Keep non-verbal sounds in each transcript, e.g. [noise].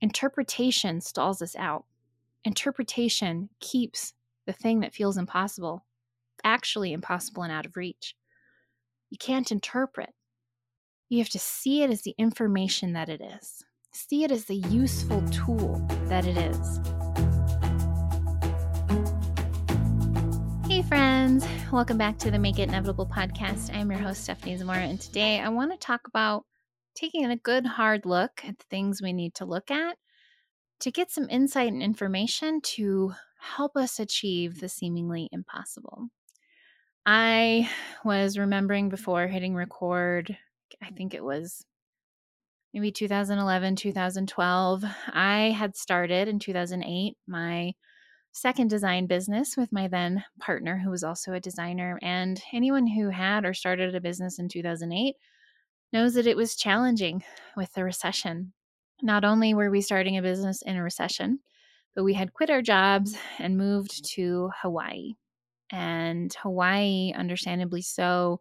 Interpretation stalls us out. Interpretation keeps the thing that feels impossible actually impossible and out of reach. You can't interpret. You have to see it as the information that it is, see it as the useful tool that it is. Hey, friends. Welcome back to the Make It Inevitable podcast. I'm your host, Stephanie Zamora, and today I want to talk about taking a good hard look at the things we need to look at to get some insight and information to help us achieve the seemingly impossible. I was remembering before hitting record, I think it was maybe 2011, 2012. I had started in 2008 my second design business with my then partner, who was also a designer. And anyone who had or started a business in 2008 knows that it was challenging with the recession. Not only were we starting a business in a recession, but we had quit our jobs and moved mm-hmm. to Hawaii. And Hawaii, understandably so,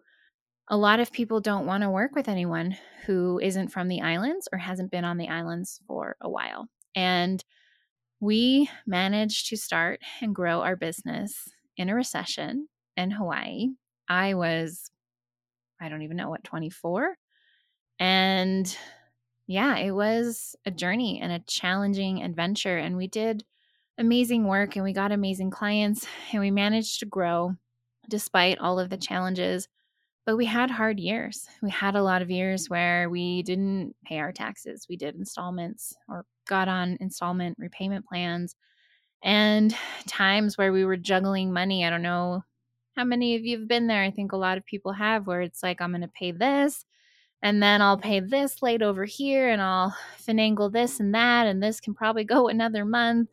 a lot of people don't want to work with anyone who isn't from the islands or hasn't been on the islands for a while. And we managed to start and grow our business in a recession in Hawaii. I was, I don't even know what, 24. And yeah, it was a journey and a challenging adventure. And we did amazing work and we got amazing clients [sighs] and we managed to grow despite all of the challenges. But we had hard years. We had a lot of years where we didn't pay our taxes. We did installments or got on installment repayment plans and [sighs] times where we were juggling money. I don't know how many of you have been there. I think a lot of people have, where it's like, I'm going to pay this and then I'll pay this late over here and I'll finagle this and that. And this can probably go [laughs] another month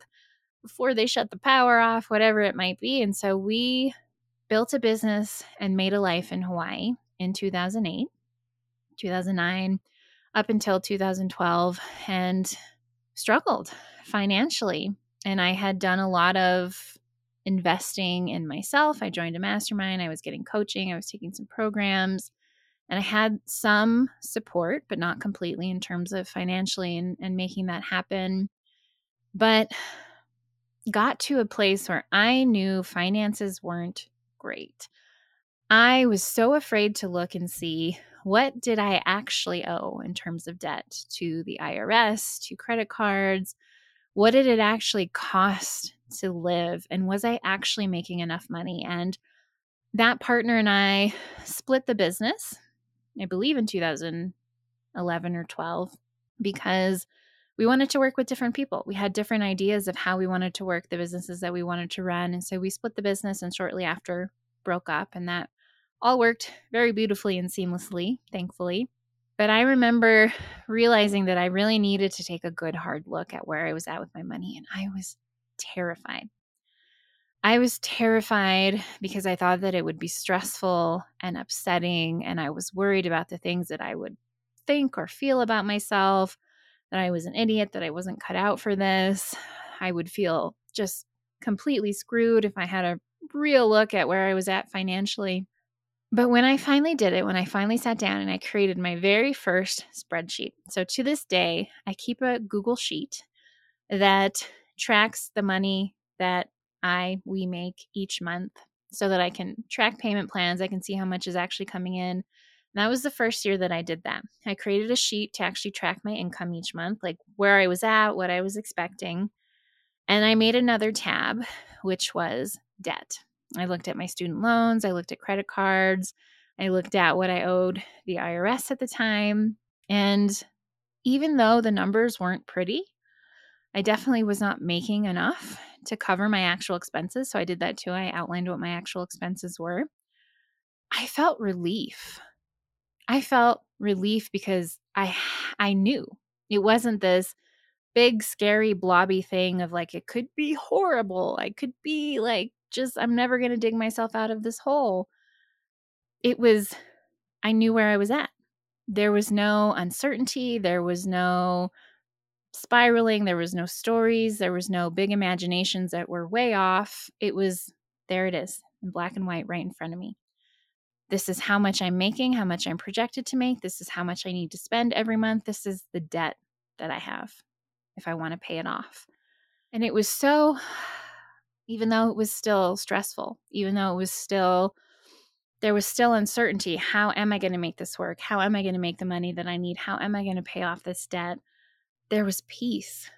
before they shut the power off, whatever it might be. And so we built a business and made a life in Hawaii in 2008, 2009, up until 2012, and struggled financially. And I had done a lot of investing in myself. I joined a mastermind, I was getting coaching, I was taking some programs. And I had some support, but not completely in terms of financially and, and making that happen. But got to a place where I knew finances weren't great. I was so afraid to look and see what did I actually owe in terms of debt to the IRS, to credit cards? What did it actually cost to live? And was I actually making enough money? And that partner and I split the business, I believe in 2011 or 12, because we wanted to work with different people. We had different ideas of how we wanted to work the businesses that we wanted to run. And so we split the business and shortly after broke up. And that all worked very beautifully and seamlessly, thankfully. But I remember realizing that I really needed to take a good hard look at where I was at with my money. And I was terrified. I was terrified because I thought that it would be stressful and upsetting. And I was worried about the things that I would think or feel about myself that I was an idiot, that I wasn't cut out for this. I would feel just completely screwed if I had a real look at where I was at financially. But when I finally did it, when I finally sat down and I created my very first spreadsheet. So to this day, I keep a Google Sheet that tracks the money that I we make each month so that I can track payment plans, I can see how much is actually coming in, that was the first year that I did that. I created a sheet to actually track my income each month, like where I was at, what I was expecting. And I made another tab, which was debt. I looked at my student loans, I looked at credit cards, I looked at what I owed the IRS at the time. And even though the numbers weren't pretty, I definitely was not making enough to cover my actual expenses. So I did that too. I outlined what my actual expenses were. I felt relief I felt relief because I I knew it wasn't this big scary blobby thing of like it could be horrible. I could be like just I'm never going to dig myself out of this hole. It was I knew where I was at. There was no uncertainty, there was no spiraling, there was no stories, there was no big imaginations that were way off. It was there it is in black and white right in front of me. This is how much I'm making, how much I'm projected to make. This is how much I need to spend every month. This is the debt that I have. if I want to pay it off. And it was so, [sighs] even though it was still stressful, even though it was still, there was still uncertainty. How am I going to make this work? How am I going to make the money that I need? How am I going to pay off this debt? There was peace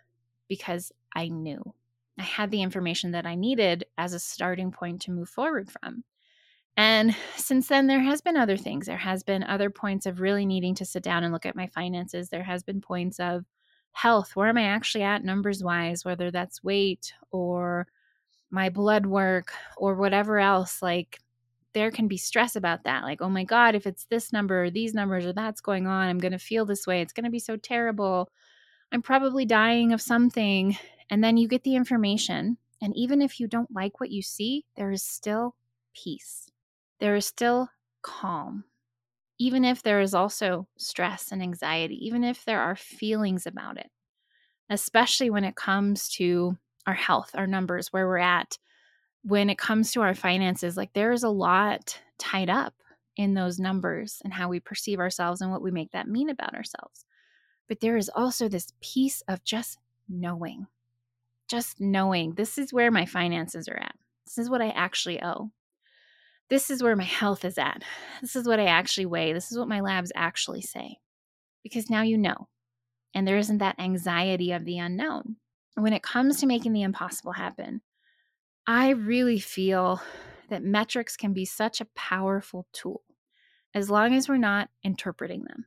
because I knew. I had the information that I needed as a starting point to move forward from. And since then, there has been other things. There has been other points of really needing to sit down and look at my finances. There has been points of health. Where am I actually at numbers wise, whether that's weight or my blood work or whatever else? Like, there can be stress about that. Like, oh my God, if it's this number or these numbers or that's going on, I'm going to feel this way. It's going to be so terrible. I'm probably dying of something. And then you get the information. And even if you don't like what you see, there is still peace there is still calm. Even if there is also stress and anxiety, even if there are feelings about it, especially when it comes to our health, our numbers, where we're at, when it comes to our finances, like there is a lot tied up in those numbers and how we perceive ourselves and what we make that mean about ourselves. But there is also this piece of just knowing, just knowing this is where my finances are at. This is what I actually owe this is where my health is at. This is what I actually weigh. This is what my labs actually say. Because now you know. And there isn't that anxiety of the unknown. When it comes to making the impossible happen, I really feel that metrics can be such a powerful tool as long as we're not interpreting them,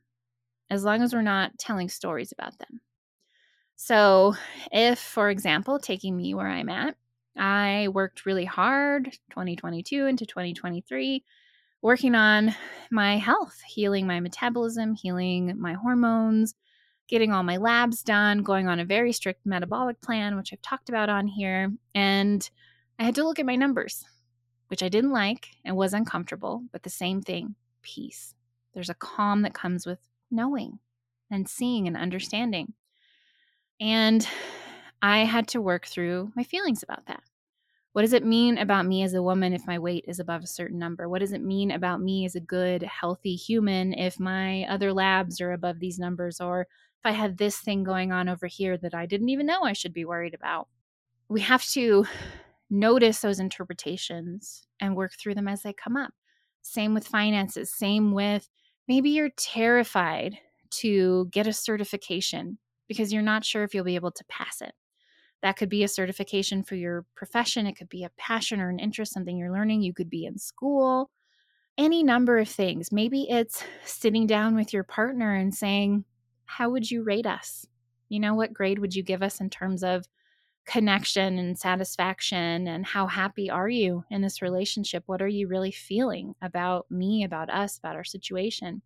as long as we're not telling stories about them. So, if, for example, taking me where I'm at, I worked really hard 2022 into 2023 working on my health, healing my metabolism, healing my hormones, getting all my labs done, going on a very strict metabolic plan, which I've talked about on here. And I had to look at my numbers, which I didn't like and was uncomfortable, but the same thing peace. There's a calm that comes with knowing and seeing and understanding. And I had to work through my feelings about that. What does it mean about me as a woman if my weight is above a certain number? What does it mean about me as a good, healthy human if my other labs are above these numbers? Or if I have this thing going on over here that I didn't even know I should be worried about? We have to notice those interpretations and work through them as they come up. Same with finances, same with maybe you're terrified to get a certification because you're not sure if you'll be able to pass it. That could be a certification for your profession. It could be a passion or an interest, something you're learning. You could be in school, any number of things. Maybe it's sitting down with your partner and saying, How would you rate us? You know, what grade would you give us in terms of connection and satisfaction? And how happy are you in this relationship? What are you really feeling about me, about us, about our situation?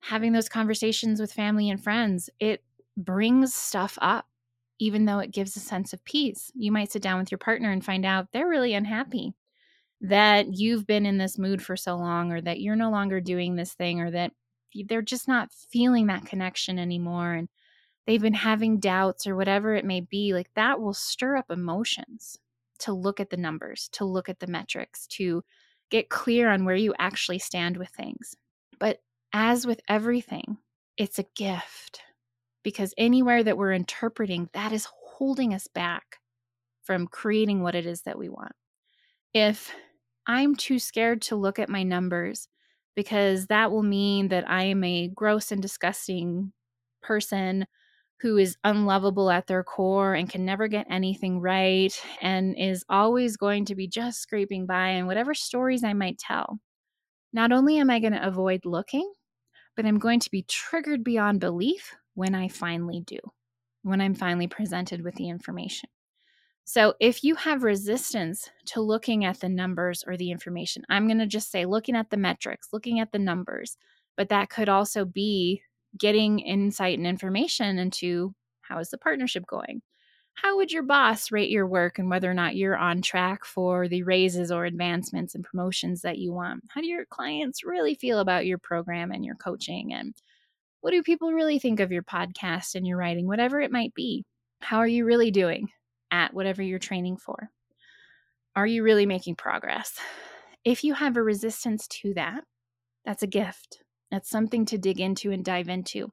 Having those conversations with family and friends, it brings stuff up even though it gives a sense of peace. You might sit down with your partner and find out they're really unhappy that you've been in this mood for so long, or that you're no longer doing this thing, or that they're just not feeling that connection anymore. And they've been having doubts, or whatever it may be. Like that will stir up emotions to look at the numbers, to look at the metrics, to get clear on where you actually stand with things. But as with everything, it's a gift because anywhere that we're interpreting, that is holding us back from creating what it is that we want. If I'm too scared to look at my numbers because that will mean that I am a gross and disgusting person who is unlovable at their core and can never get anything right and is always going to be just scraping by and whatever stories I might tell. Not only am I going to avoid looking, but I'm going to be triggered beyond belief when I finally do, when I'm finally presented with the information. So, if you have resistance to looking at the numbers or the information, I'm going to just say looking at the metrics, looking at the numbers, but that could also be getting insight and information into how is the partnership going? How would your boss rate your work and whether or not you're on track for the raises or advancements and promotions that you want? How do your clients really feel about your program and your coaching? And what do people really think of your podcast and your writing, whatever it might be? How are you really doing at whatever you're training for? Are you really making progress? If you have a resistance to that, that's a gift. That's something to dig into and dive into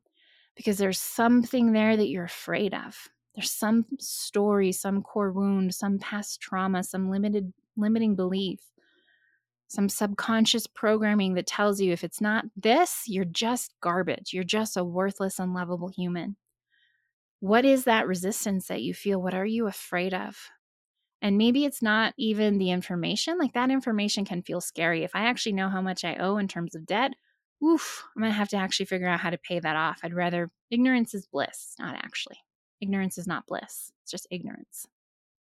because there's something there that you're afraid of. There's some story, some core wound, some past trauma, some limited limiting belief, some subconscious programming that tells you if it's not this, you're just garbage. You're just a worthless, unlovable human. What is that resistance that you feel? What are you afraid of? And maybe it's not even the information. Like that information can feel scary. If I actually know how much I owe in terms of debt, oof, I'm going to have to actually figure out how to pay that off. I'd rather, ignorance is bliss, not actually. Ignorance is not bliss, it's just ignorance.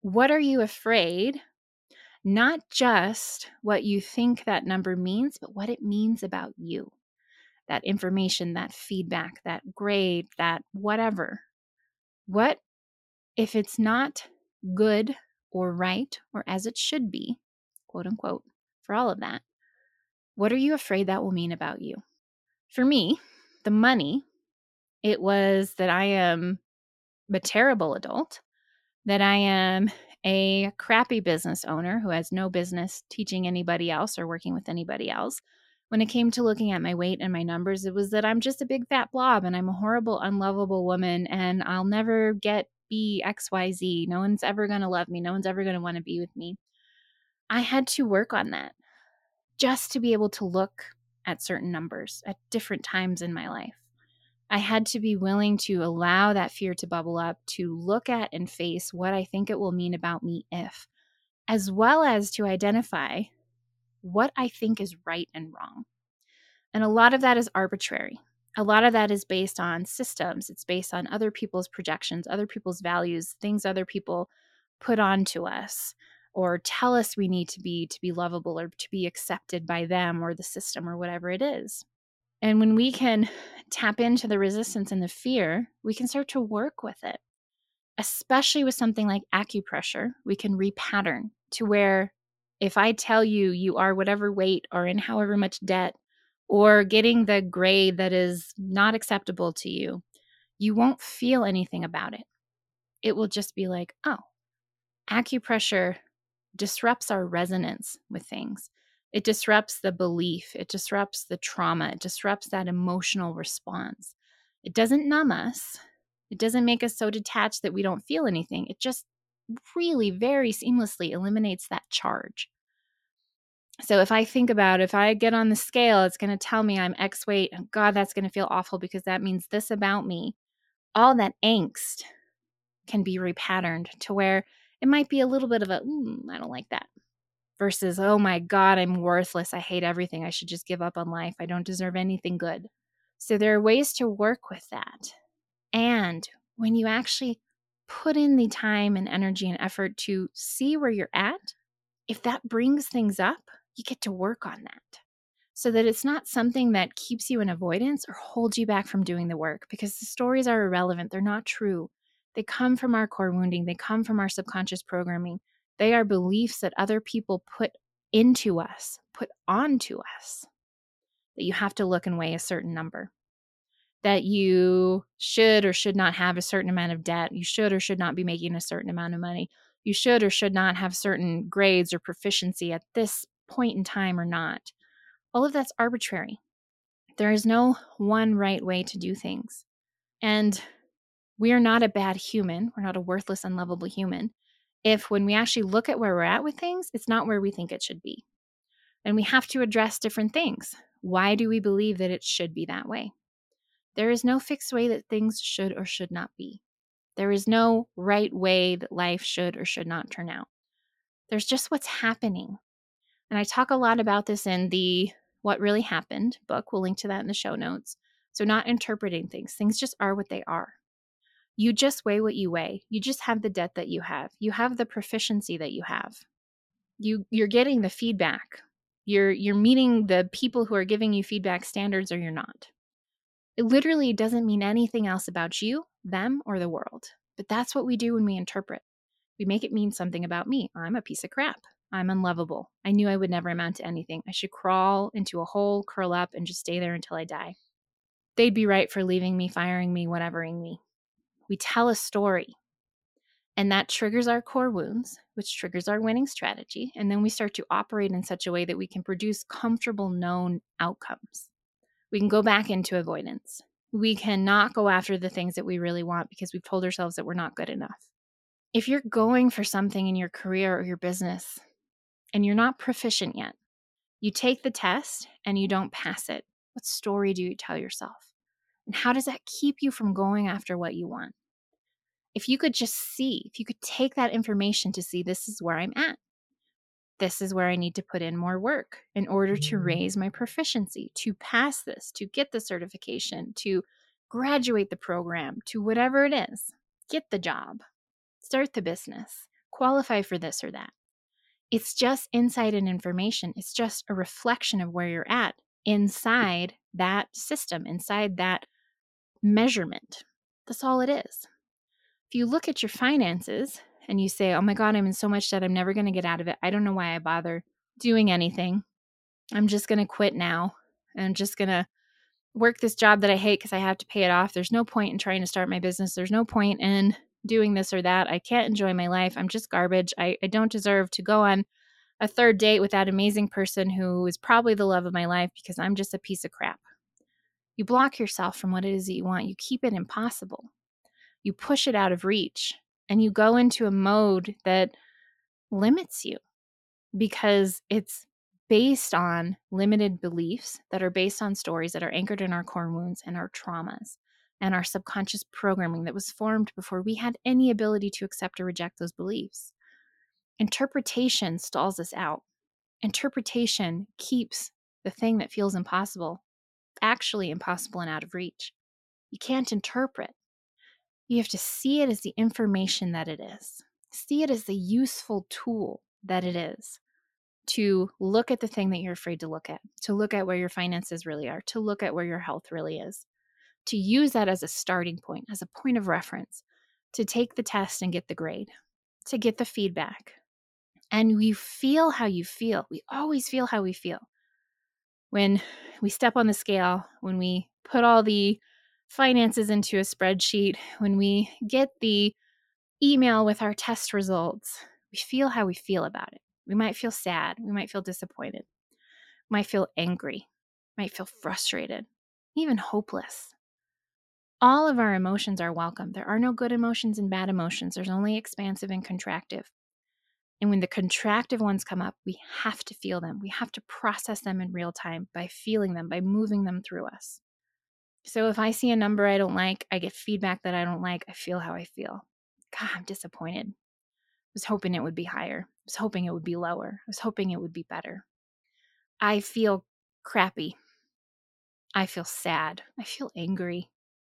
What are you afraid? Not just what you think that number means, but what it means about you. That information, that feedback, that grade, that whatever. What if it's not good or right or as it should be, quote unquote, for all of that? What are you afraid that will mean about you? For me, the money, it was that I am a terrible adult, that I am a crappy business owner who has no business teaching anybody else or working with anybody else. When it came to looking at my weight and my numbers, it was that I'm just a big fat blob and I'm a horrible, unlovable woman and I'll never get be XYZ. No one's ever going to love me. No one's ever going to want to be with me. I had to work on that just to be able to look at certain numbers at different times in my life. I had to be willing to allow that fear to bubble up, to look at and face what I think it will mean about me if, as well as to identify what I think is right and wrong. And a lot of that is arbitrary. A lot of that is based on systems, it's based on other people's projections, other people's values, things other people put onto us or tell us we need to be to be lovable or to be accepted by them or the system or whatever it is. And when we can [sighs] tap into the resistance and the fear, we can start to work with it. Especially with something like acupressure, we can repattern to where if I tell you you are whatever weight or in however much debt or getting the grade that is not acceptable to you, you won't feel anything about it. It will just be like, oh, acupressure disrupts our resonance with things. It disrupts the belief, it disrupts the trauma, it disrupts that emotional response. It doesn't numb us, it doesn't make us so detached that we don't feel anything. It just really very seamlessly eliminates that charge. So if I think about if I get on the scale, it's going to tell me I'm X weight. Oh God, that's going to feel awful because that means this about me. All that angst can be repatterned to where it might be a little bit of a, mm, I don't like that versus, oh my God, I'm worthless. I hate everything. I should just give up on life. I don't deserve anything good. So there are ways to work with that. And when you actually put in the time and energy and effort to see where you're at, if that brings things up, you get to work on that so that it's not something that keeps you in avoidance or holds you back from doing the work because the stories are irrelevant. They're not true. They come from our core wounding, they come from our subconscious programming. They are beliefs that other people put into us, put onto us, that you have to look and weigh a certain number, that you should or should not have a certain amount of debt, you should or should not be making a certain amount of money, you should or should not have certain grades or proficiency at this point in time or not. All of that's arbitrary. There is no one right way to do things. And we are not a bad human. We're not a worthless, unlovable human if when we actually look at where we're at with things, it's not where we think it should be. And we have to address different things. Why do we believe that it should be that way? There is no fixed way that things should or should not be. There is no right way that life should or should not turn out. There's just what's happening. And I talk a lot about this in the What Really Happened book. We'll link to that in the show notes. So, not interpreting things, things just are what they are you just weigh what you weigh. You just have the debt that you have. You have the proficiency that you have. You you're getting the feedback. You're you're meeting the people who are giving you feedback standards or you're not. It literally doesn't mean anything else about you, them, or the world. But that's what we do when we interpret. We make it mean something about me. I'm a piece of crap. I'm unlovable. I knew I would never amount to anything. I should crawl into a hole, curl up, and just stay there until I die. They'd be right for leaving me, firing me, whatevering me we tell a story. And that triggers our core wounds, which triggers our winning strategy. And then we start to operate in such a way that we can produce comfortable, known outcomes. We can go back into avoidance. We cannot go after the things that we really want because we've told ourselves that we're not good enough. If you're going for something in your career or your business and you're not proficient yet, you take the test and you don't pass it. What story do you tell yourself? And how does that keep you from going after what you want? If you could just see, if you could take that information to see this is where I'm at, this is where I need to put in more work in order to mm-hmm. raise my proficiency, to pass this, to get the certification, to graduate the program, to whatever it is, get the job, start the business, qualify for this or that. It's just insight and information. It's just a reflection of where you're at inside that system, inside that measurement. That's all it is. If you look at your finances and you say, oh my God, I'm in so much debt, I'm never going to get out of it. I don't know why I bother doing anything. I'm just going to quit now. I'm just going to work this job that I hate because I have to pay it off. There's no point in trying to start my business. There's no point in doing this or that. I can't enjoy my life. I'm just garbage. I, I don't deserve to go on a third date with that amazing person who is probably the love of my life because I'm just a piece of crap. You block yourself from what it is that you want. You keep it impossible. You push it out of reach and you go into a mode that limits you because it's based on limited beliefs that are based on stories that are anchored in our core wounds and our traumas and our subconscious programming that was formed before we had any ability to accept or reject those beliefs. Interpretation stalls us out. Interpretation keeps the thing that feels impossible actually impossible and out of reach. You can't interpret. You have to see it as the information that it is, see it as the useful tool that it is to look at the thing that you're afraid to look at, to look at where your finances really are, to look at where your health really is, to use that as a starting point, as a point of reference, to take the test and get the grade, to get the feedback. And we feel how you feel. We always feel how we feel. When we step on the scale, when we put all the finances into a spreadsheet, when we get the email with our test results, we feel how we feel about it. We might feel sad. We might feel disappointed. Might feel angry. Might feel frustrated, even hopeless. All of our emotions are welcome. There are no good emotions and bad emotions. There's only expansive and contractive. And when the contractive ones come up, we have to feel them. We have to process them in real time by feeling them, by moving them through us. So if I see a number I don't like, I get feedback that I don't like, I feel how I feel. God, I'm disappointed. I was hoping it would be higher. I was hoping it would be lower. I was hoping it would be better. I feel crappy. I feel sad. I feel angry.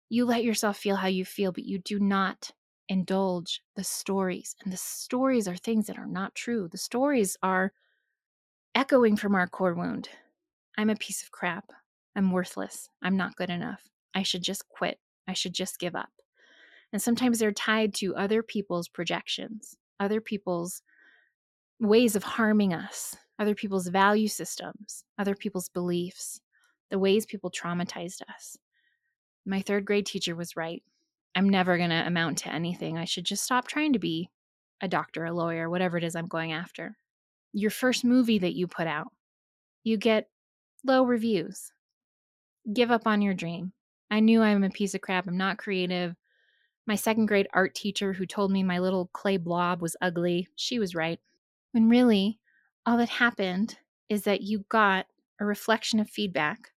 You let yourself feel how you feel, but you do not indulge the stories. And the stories are things that are not true. The stories are echoing from our core wound. I'm a piece of crap. I'm worthless. I'm not good enough. I should just quit. I should just give up. And sometimes they're tied to other people's projections, other people's ways of harming us, other people's value systems, other people's beliefs, the ways people traumatized us. My third grade teacher was right. I'm never going to amount to anything. I should just stop trying to be a doctor, a lawyer, whatever it is I'm going after. Your first movie that you put out, you get low reviews. Give up on your dream. I knew I'm a piece of crap. I'm not creative. My second grade art teacher, who told me my little clay blob was ugly, she was right. When really, all that happened is that you got a reflection of feedback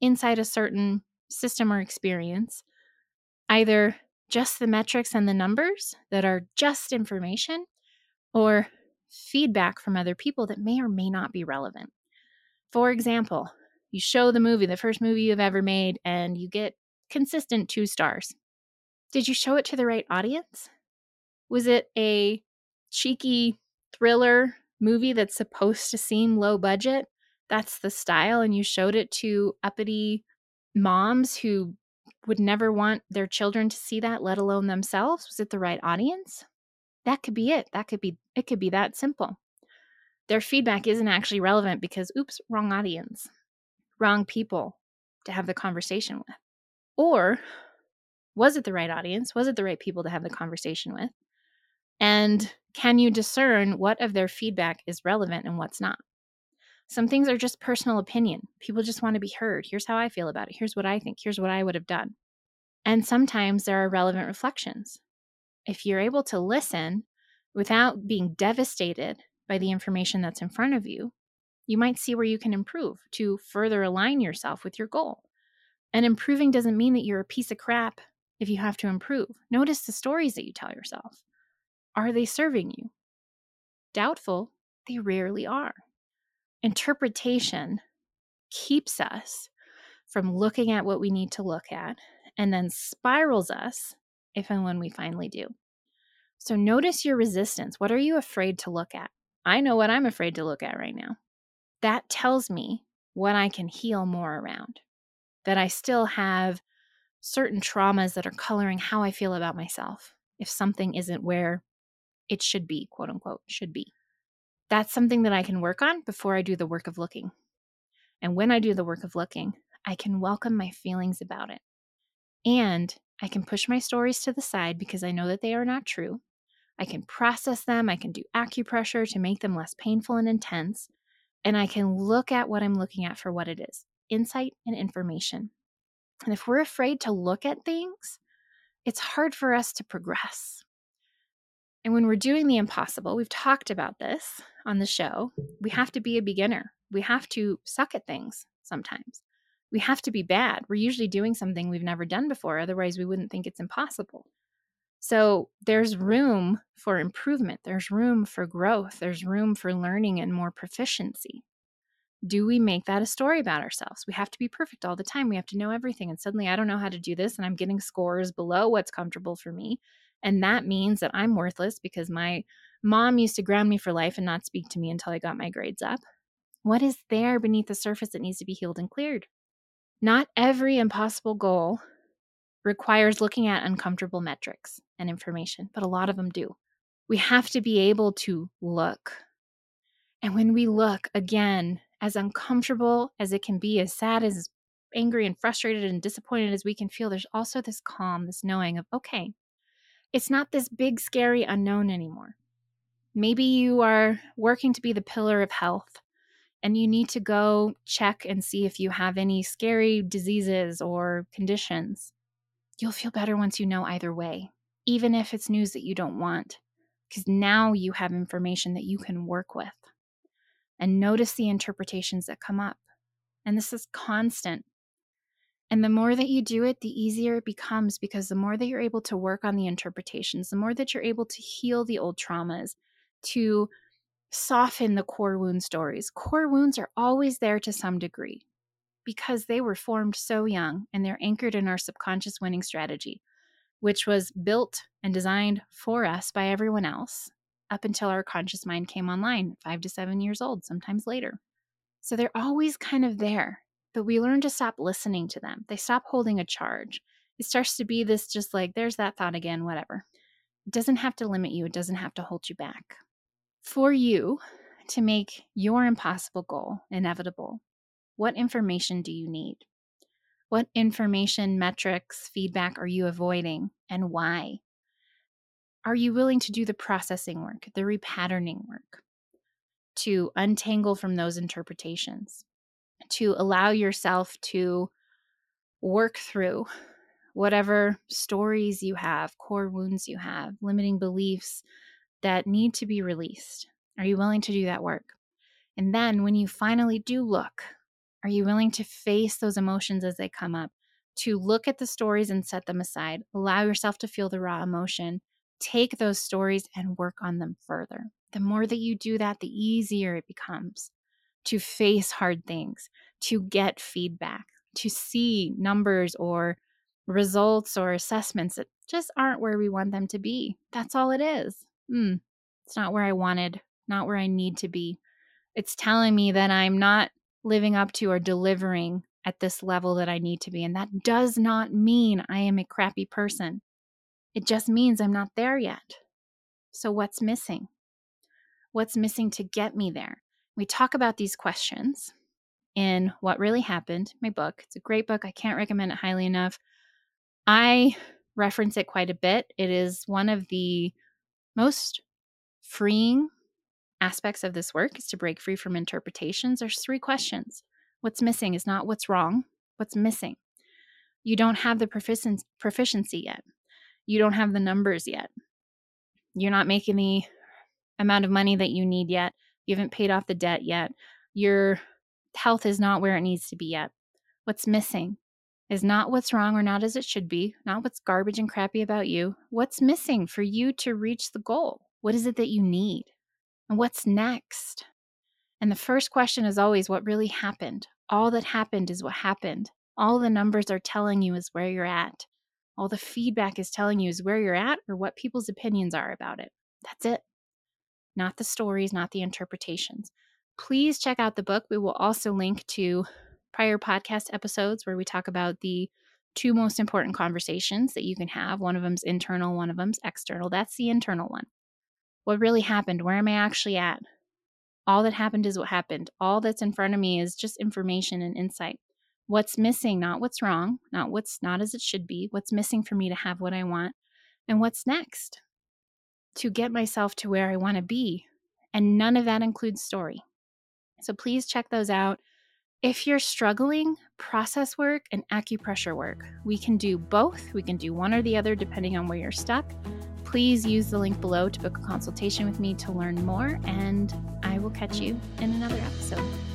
inside a certain system or experience either just the metrics and the numbers that are just information or feedback from other people that may or may not be relevant. For example, you show the movie, the first movie you've ever made, and you get consistent two stars. Did you show it to the right audience? Was it a cheeky thriller movie that's supposed to seem low budget? That's the style, and you showed it to uppity moms who would never want their children to see that, let alone themselves? Was it the right audience? That could be it. That could be it could be that simple. Their feedback isn't actually relevant because oops, wrong audience. Wrong people to have the conversation with. Or was it the right audience? Was it the right people to have the conversation with? And can you discern what of their feedback is relevant and what's not? Some things are just personal opinion. People just want to be heard. Here's how I feel about it. Here's what I think. Here's what I would have done. And sometimes there are relevant reflections. If you're able to listen without being devastated by the information that's in front of you, you might see where you can improve to further align yourself with your goal. And improving doesn't mean that you're a piece of crap if you have to improve. Notice the stories that you tell yourself. Are they serving you? Doubtful, they rarely are. Interpretation keeps us from looking at what we need to look at and then spirals us if and when we finally do. So notice your resistance. What are you afraid to look at? I know what I'm afraid to look at right now. That tells me what I can heal more around, that I still have certain traumas that are coloring how I feel about myself if something isn't where it should be, quote unquote, should be. That's something that I can work on before I do the work of looking. And when I do the work of looking, I can welcome my feelings about it. And I can push my stories to the side because I know that they are not true. I can process them. I can do acupressure to make them less painful and intense. And I can look at what I'm looking at for what it is insight and information. And if we're afraid to look at things, it's hard for us to progress. And when we're doing the impossible, we've talked about this on the show, we have to be a beginner. We have to suck at things sometimes. We have to be bad. We're usually doing something we've never done before, otherwise, we wouldn't think it's impossible. So there's room for improvement, there's room for growth, there's room for learning and more proficiency. Do we make that a story about ourselves? We have to be perfect all the time. We have to know everything. And suddenly I don't know how to do this and I'm getting scores below what's comfortable for me. And that means that I'm worthless because my mom used to ground me for life and not speak to me until I got my grades up. What is there beneath the surface that needs to be healed and cleared? Not every impossible goal requires looking at uncomfortable metrics and information, but a lot of them do. We have to be able to look. And when we look, again, as uncomfortable as it can be, as sad as angry and frustrated and disappointed as we can feel, there's also this calm, this knowing of, okay, it's not this big, scary unknown anymore. Maybe you are working to be the pillar of health and you need to go check and see if you have any scary diseases or conditions. You'll feel better once you know either way, even if it's news that you don't want, because now you have information that you can work with. And notice the interpretations that come up. And this is constant. And the more that you do it, the easier it becomes because the more that you're able to work on the interpretations, the more that you're able to heal the old traumas, to soften the core wound stories. Core wounds are always there to some degree because they were formed so young and they're anchored in our subconscious winning strategy, which was built and designed for us by everyone else up until our conscious mind came online, five to seven years old, sometimes later. So they're always kind of there, but we learn to stop listening to them. They stop holding a charge. It starts to be this just like, there's that thought again, whatever. It doesn't have to limit you, it doesn't have to hold you back. For you to make your impossible goal inevitable, what information do you need? What information, metrics, feedback are you avoiding and why? Are you willing to do the processing work, the repatterning work, to untangle from those interpretations, to allow yourself to work through whatever stories you have, core wounds you have, limiting beliefs, that need to be released? Are you willing to do that work? And then when you finally do look, are you willing to face those emotions as they come up? To look at the stories and set them aside, allow yourself to feel the raw emotion, take those stories and work on them further. The more that you do that, the easier it becomes to face hard things, to get feedback, to see numbers or results or assessments that just aren't where we want them to be. That's all it is hmm, it's not where I wanted, not where I need to be. It's telling me that I'm not living up to or delivering at this level that I need to be. And that does not mean I am a crappy person. It just means I'm not there yet. So, what's missing? What's missing to get me there? We talk about these questions in What Really Happened, my book. It's a great book. I can't recommend it highly enough. I reference it quite a bit. It is one of the most freeing aspects of this work is to break free from interpretations. There's three questions. What's missing is not what's wrong, what's missing. You don't have the proficiency yet. You don't have the numbers yet. You're not making the amount of money that you need yet. You haven't paid off the debt yet. Your health is not where it needs to be yet. What's missing is not what's wrong or not as it should be, not what's garbage and crappy about you. What's missing for you to reach the goal? What is it that you need? And what's next? And the first question is always what really happened? All that happened is what happened. All the numbers are telling you is where you're at. All the feedback is telling you is where you're at or what people's opinions are about it. That's it. Not the stories, not the interpretations. Please check out the book. We will also link to prior podcast episodes where we talk about the two most important conversations that you can have. One of them's internal, one of them's external. That's the internal one. What really happened? Where am I actually at? All that happened is what happened. All that's in front of me is just information and insight. What's missing, not what's wrong, not what's not as it should be, what's missing for me to have what I want, and what's next to get myself to where I want to be. And none of that includes story. So please check those out. If you're struggling, process work and acupressure work. We can do both. We can do one or the other depending on where you're stuck. Please use the link below to book a consultation with me to learn more, and I will catch you in another episode.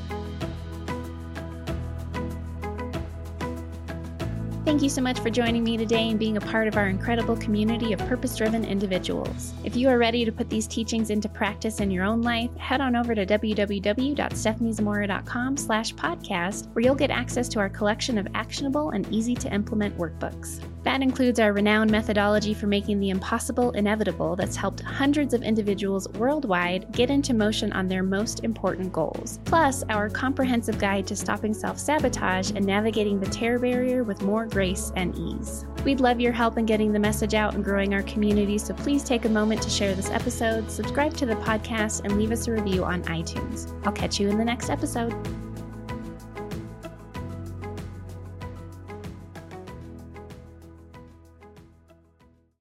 Thank you so much for joining me today and being a part of our incredible community of purpose driven individuals. If you are ready to put these teachings into practice in your own life, head on over to www.stephaniezamora.com slash podcast, where you'll get access to our collection of actionable and easy to implement workbooks. That includes our renowned methodology for making the impossible inevitable that's helped hundreds of individuals worldwide get into motion on their most important goals. Plus, our comprehensive guide to stopping self sabotage and navigating the terror barrier with more grace and ease. We'd love your help in getting the message out and growing our community, so please take a moment to share this episode, subscribe to the podcast, and leave us a review on iTunes. I'll catch you in the next episode.